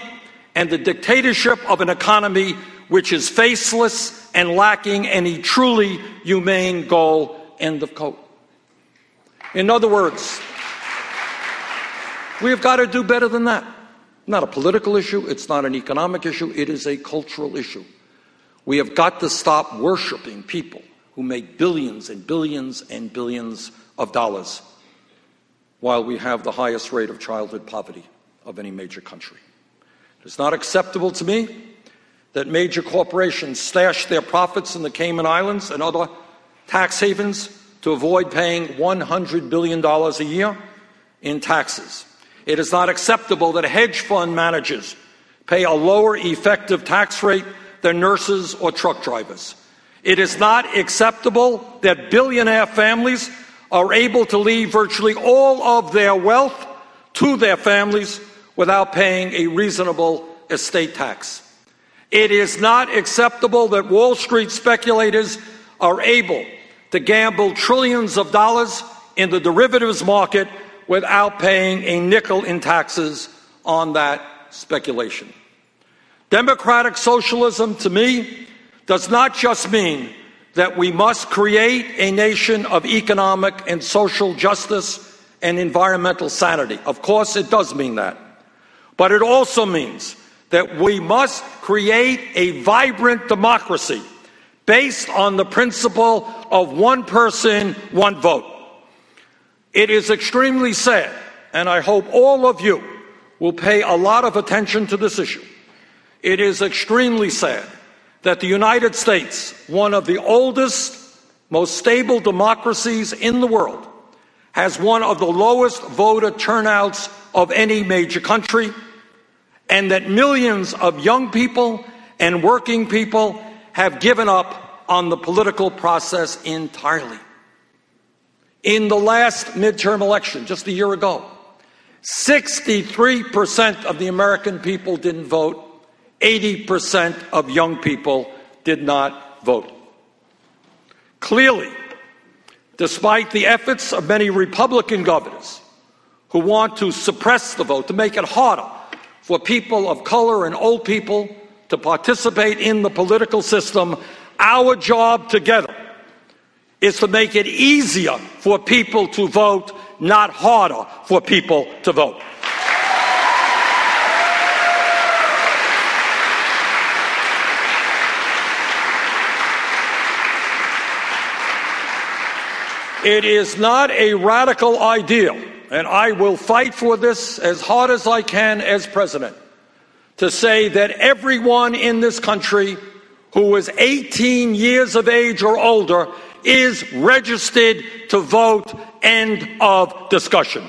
and the dictatorship of an economy which is faceless and lacking any truly humane goal. End of quote. In other words, we have got to do better than that. Not a political issue, it's not an economic issue, it is a cultural issue. We have got to stop worshiping people who make billions and billions and billions of dollars while we have the highest rate of childhood poverty of any major country. It's not acceptable to me that major corporations stash their profits in the Cayman Islands and other tax havens to avoid paying $100 billion a year in taxes. It is not acceptable that hedge fund managers pay a lower effective tax rate than nurses or truck drivers. It is not acceptable that billionaire families are able to leave virtually all of their wealth to their families without paying a reasonable estate tax. It is not acceptable that Wall Street speculators are able to gamble trillions of dollars in the derivatives market without paying a nickel in taxes on that speculation. Democratic socialism, to me, does not just mean that we must create a nation of economic and social justice and environmental sanity. Of course, it does mean that. But it also means that we must create a vibrant democracy based on the principle of one person, one vote. It is extremely sad, and I hope all of you will pay a lot of attention to this issue. It is extremely sad that the United States, one of the oldest, most stable democracies in the world, has one of the lowest voter turnouts of any major country and that millions of young people and working people have given up on the political process entirely. In the last midterm election, just a year ago, 63% of the American people didn't vote, 80% of young people did not vote. Clearly, despite the efforts of many Republican governors who want to suppress the vote, to make it harder for people of color and old people to participate in the political system, our job together is to make it easier for people to vote, not harder for people to vote. It is not a radical ideal and I will fight for this as hard as I can as president, to say that everyone in this country who is 18 years of age or older is registered to vote. End of discussion.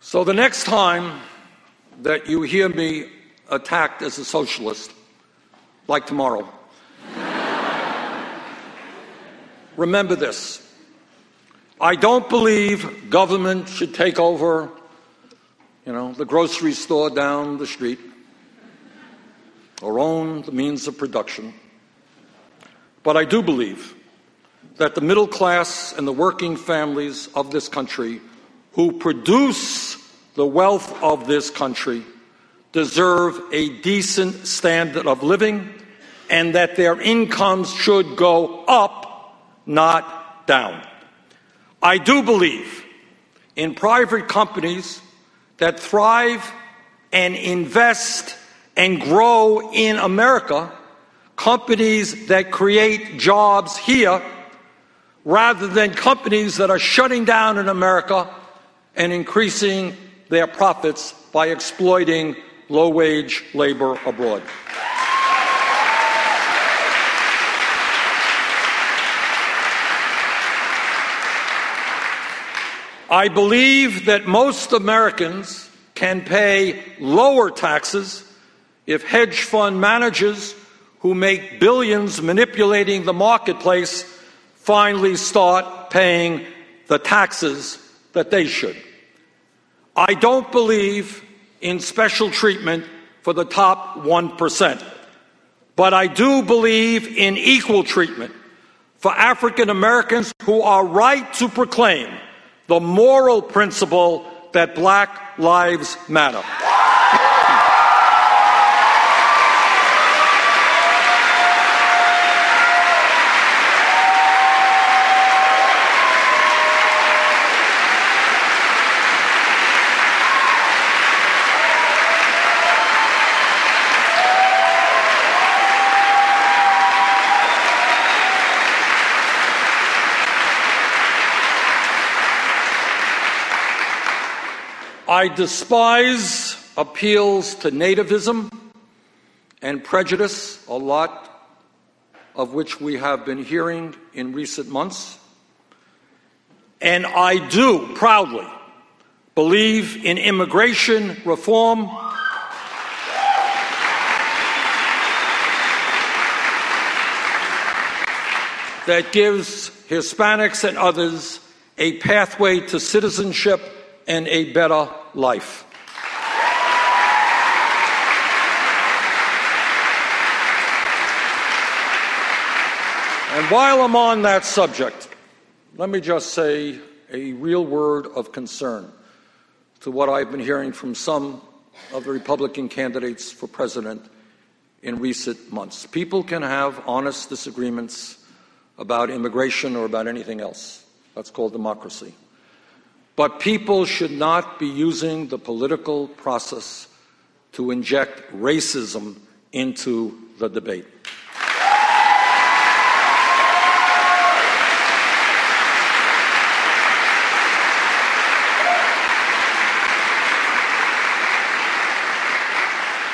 So the next time that you hear me attacked as a socialist, like tomorrow. Remember this. I don't believe government should take over, you know, the grocery store down the street or own the means of production. But I do believe that the middle class and the working families of this country who produce the wealth of this country deserve a decent standard of living and that their incomes should go up, not down. I do believe in private companies that thrive and invest and grow in America, companies that create jobs here rather than companies that are shutting down in America and increasing their profits by exploiting low wage labor abroad. I believe that most Americans can pay lower taxes if hedge fund managers who make billions manipulating the marketplace finally start paying the taxes that they should. I don't believe in special treatment for the top 1%, but I do believe in equal treatment for African Americans who are right to proclaim the moral principle that Black Lives Matter. I despise appeals to nativism and prejudice, a lot of which we have been hearing in recent months. And I do proudly believe in immigration reform. That gives Hispanics and others a pathway to citizenship and a better life. And while I'm on that subject, let me just say a real word of concern to what I've been hearing from some of the Republican candidates for president in recent months. People can have honest disagreements about immigration or about anything else. That's called democracy. But people should not be using the political process to inject racism into the debate.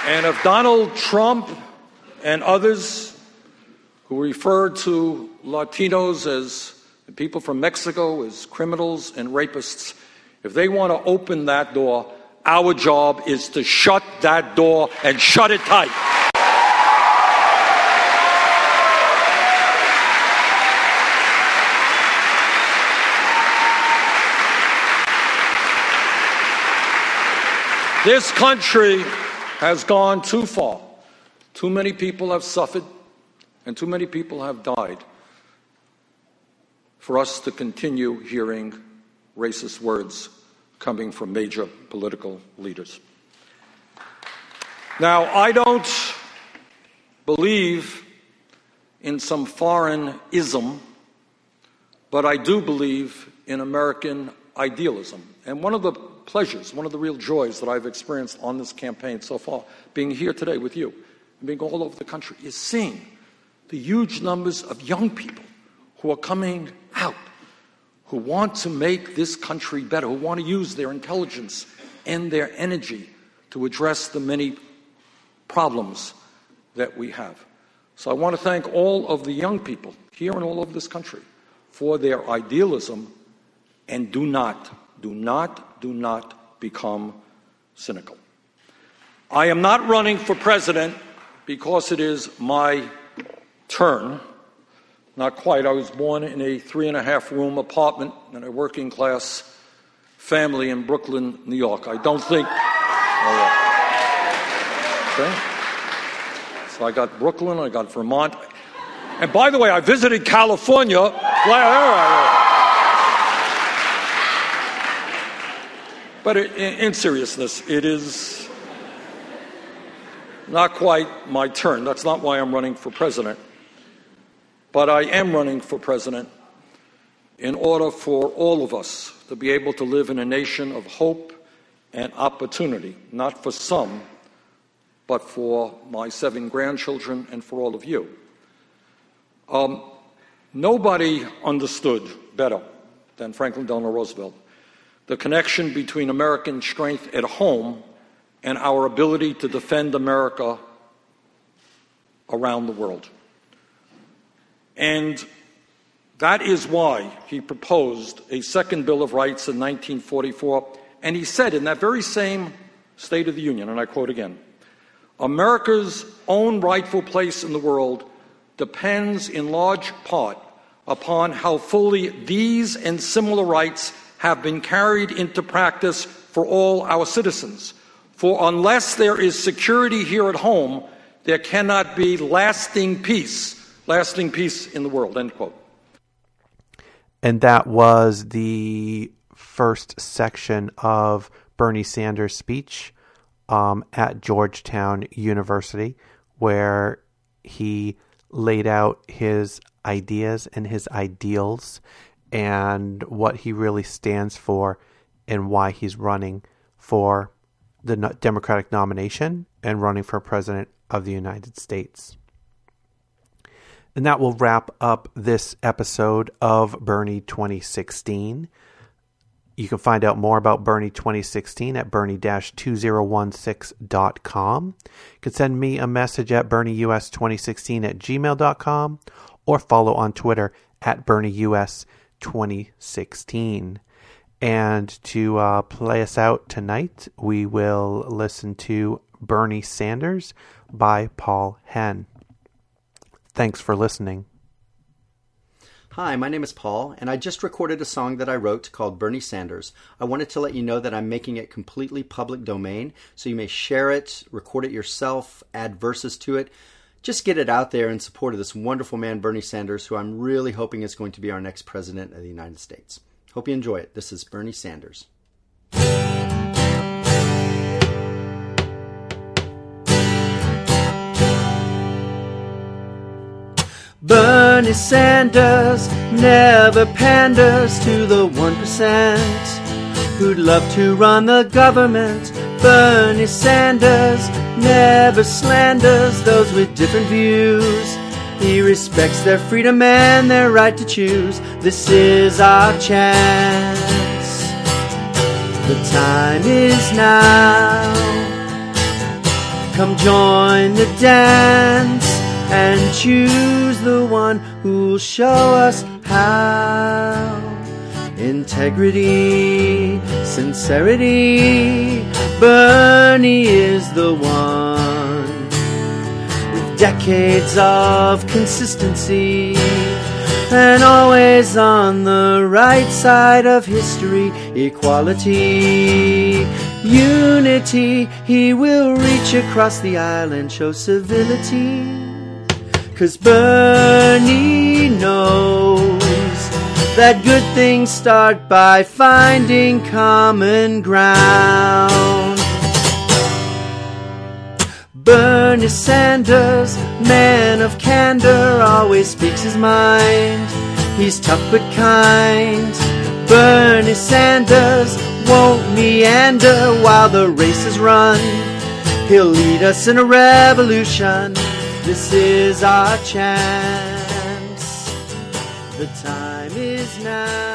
And if Donald Trump and others who refer to Latinos as people from Mexico as criminals and rapists, if they want to open that door, our job is to shut that door and shut it tight. This country has gone too far. Too many people have suffered, and too many people have died for us to continue hearing racist words coming from major political leaders. Now, I don't believe in some foreign ism, but I do believe in American idealism. And one of the pleasures, one of the real joys that I've experienced on this campaign so far, being here today with you, and being all over the country, is seeing the huge numbers of young people who are coming out, who want to make this country better, who want to use their intelligence and their energy to address the many problems that we have. So I want to thank all of the young people here and all over this country for their idealism and do not, do not, do not become cynical. I am not running for president because it is my turn. Not quite. I was born in a three and a half room apartment in a working class family in Brooklyn, New York. I don't think. Oh, okay. So I got Brooklyn, I got Vermont. And by the way, I visited California. But in seriousness, it is not quite my turn. That's not why I'm running for president. But I am running for president in order for all of us to be able to live in a nation of hope and opportunity, not for some, but for my seven grandchildren and for all of you. Um, nobody understood better than Franklin Delano Roosevelt the connection between American strength at home and our ability to defend America around the world. And that is why he proposed a second Bill of Rights in 1944. And he said in that very same State of the Union, and I quote again America's own rightful place in the world depends in large part upon how fully these and similar rights have been carried into practice for all our citizens. For unless there is security here at home, there cannot be lasting peace, lasting peace in the world. End quote and that was the first section of Bernie Sanders' speech um, at Georgetown University, where he laid out his ideas and his ideals and what he really stands for and why he's running for the Democratic nomination and running for president of the United States. And that will wrap up this episode of Bernie 2016. You can find out more about Bernie 2016 at bernie-2016.com. You can send me a message at bernieus2016 at gmail.com or follow on Twitter at bernieus2016. And to uh, play us out tonight, we will listen to Bernie Sanders by Paul Henn. Thanks for listening. Hi, my name is Paul, and I just recorded a song that I wrote called Bernie Sanders. I wanted to let you know that I'm making it completely public domain, so you may share it, record it yourself, add verses to it. Just get it out there in support of this wonderful man, Bernie Sanders, who I'm really hoping is going to be our next president of the United States. Hope you enjoy it. This is Bernie Sanders. Bernie Sanders never panders to the 1% who'd love to run the government. Bernie Sanders never slanders those with different views. He respects their freedom and their right to choose. This is our chance. The time is now. Come join the dance and choose the one who'll show us how. Integrity, sincerity, Bernie is the one. With decades of consistency and always on the right side of history, equality, unity, he will reach across the aisle and show civility. Cause Bernie knows that good things start by finding common ground. Bernie Sanders, man of candor, always speaks his mind. He's tough but kind. Bernie Sanders won't meander while the race is run. He'll lead us in a revolution this is our chance. The time is now.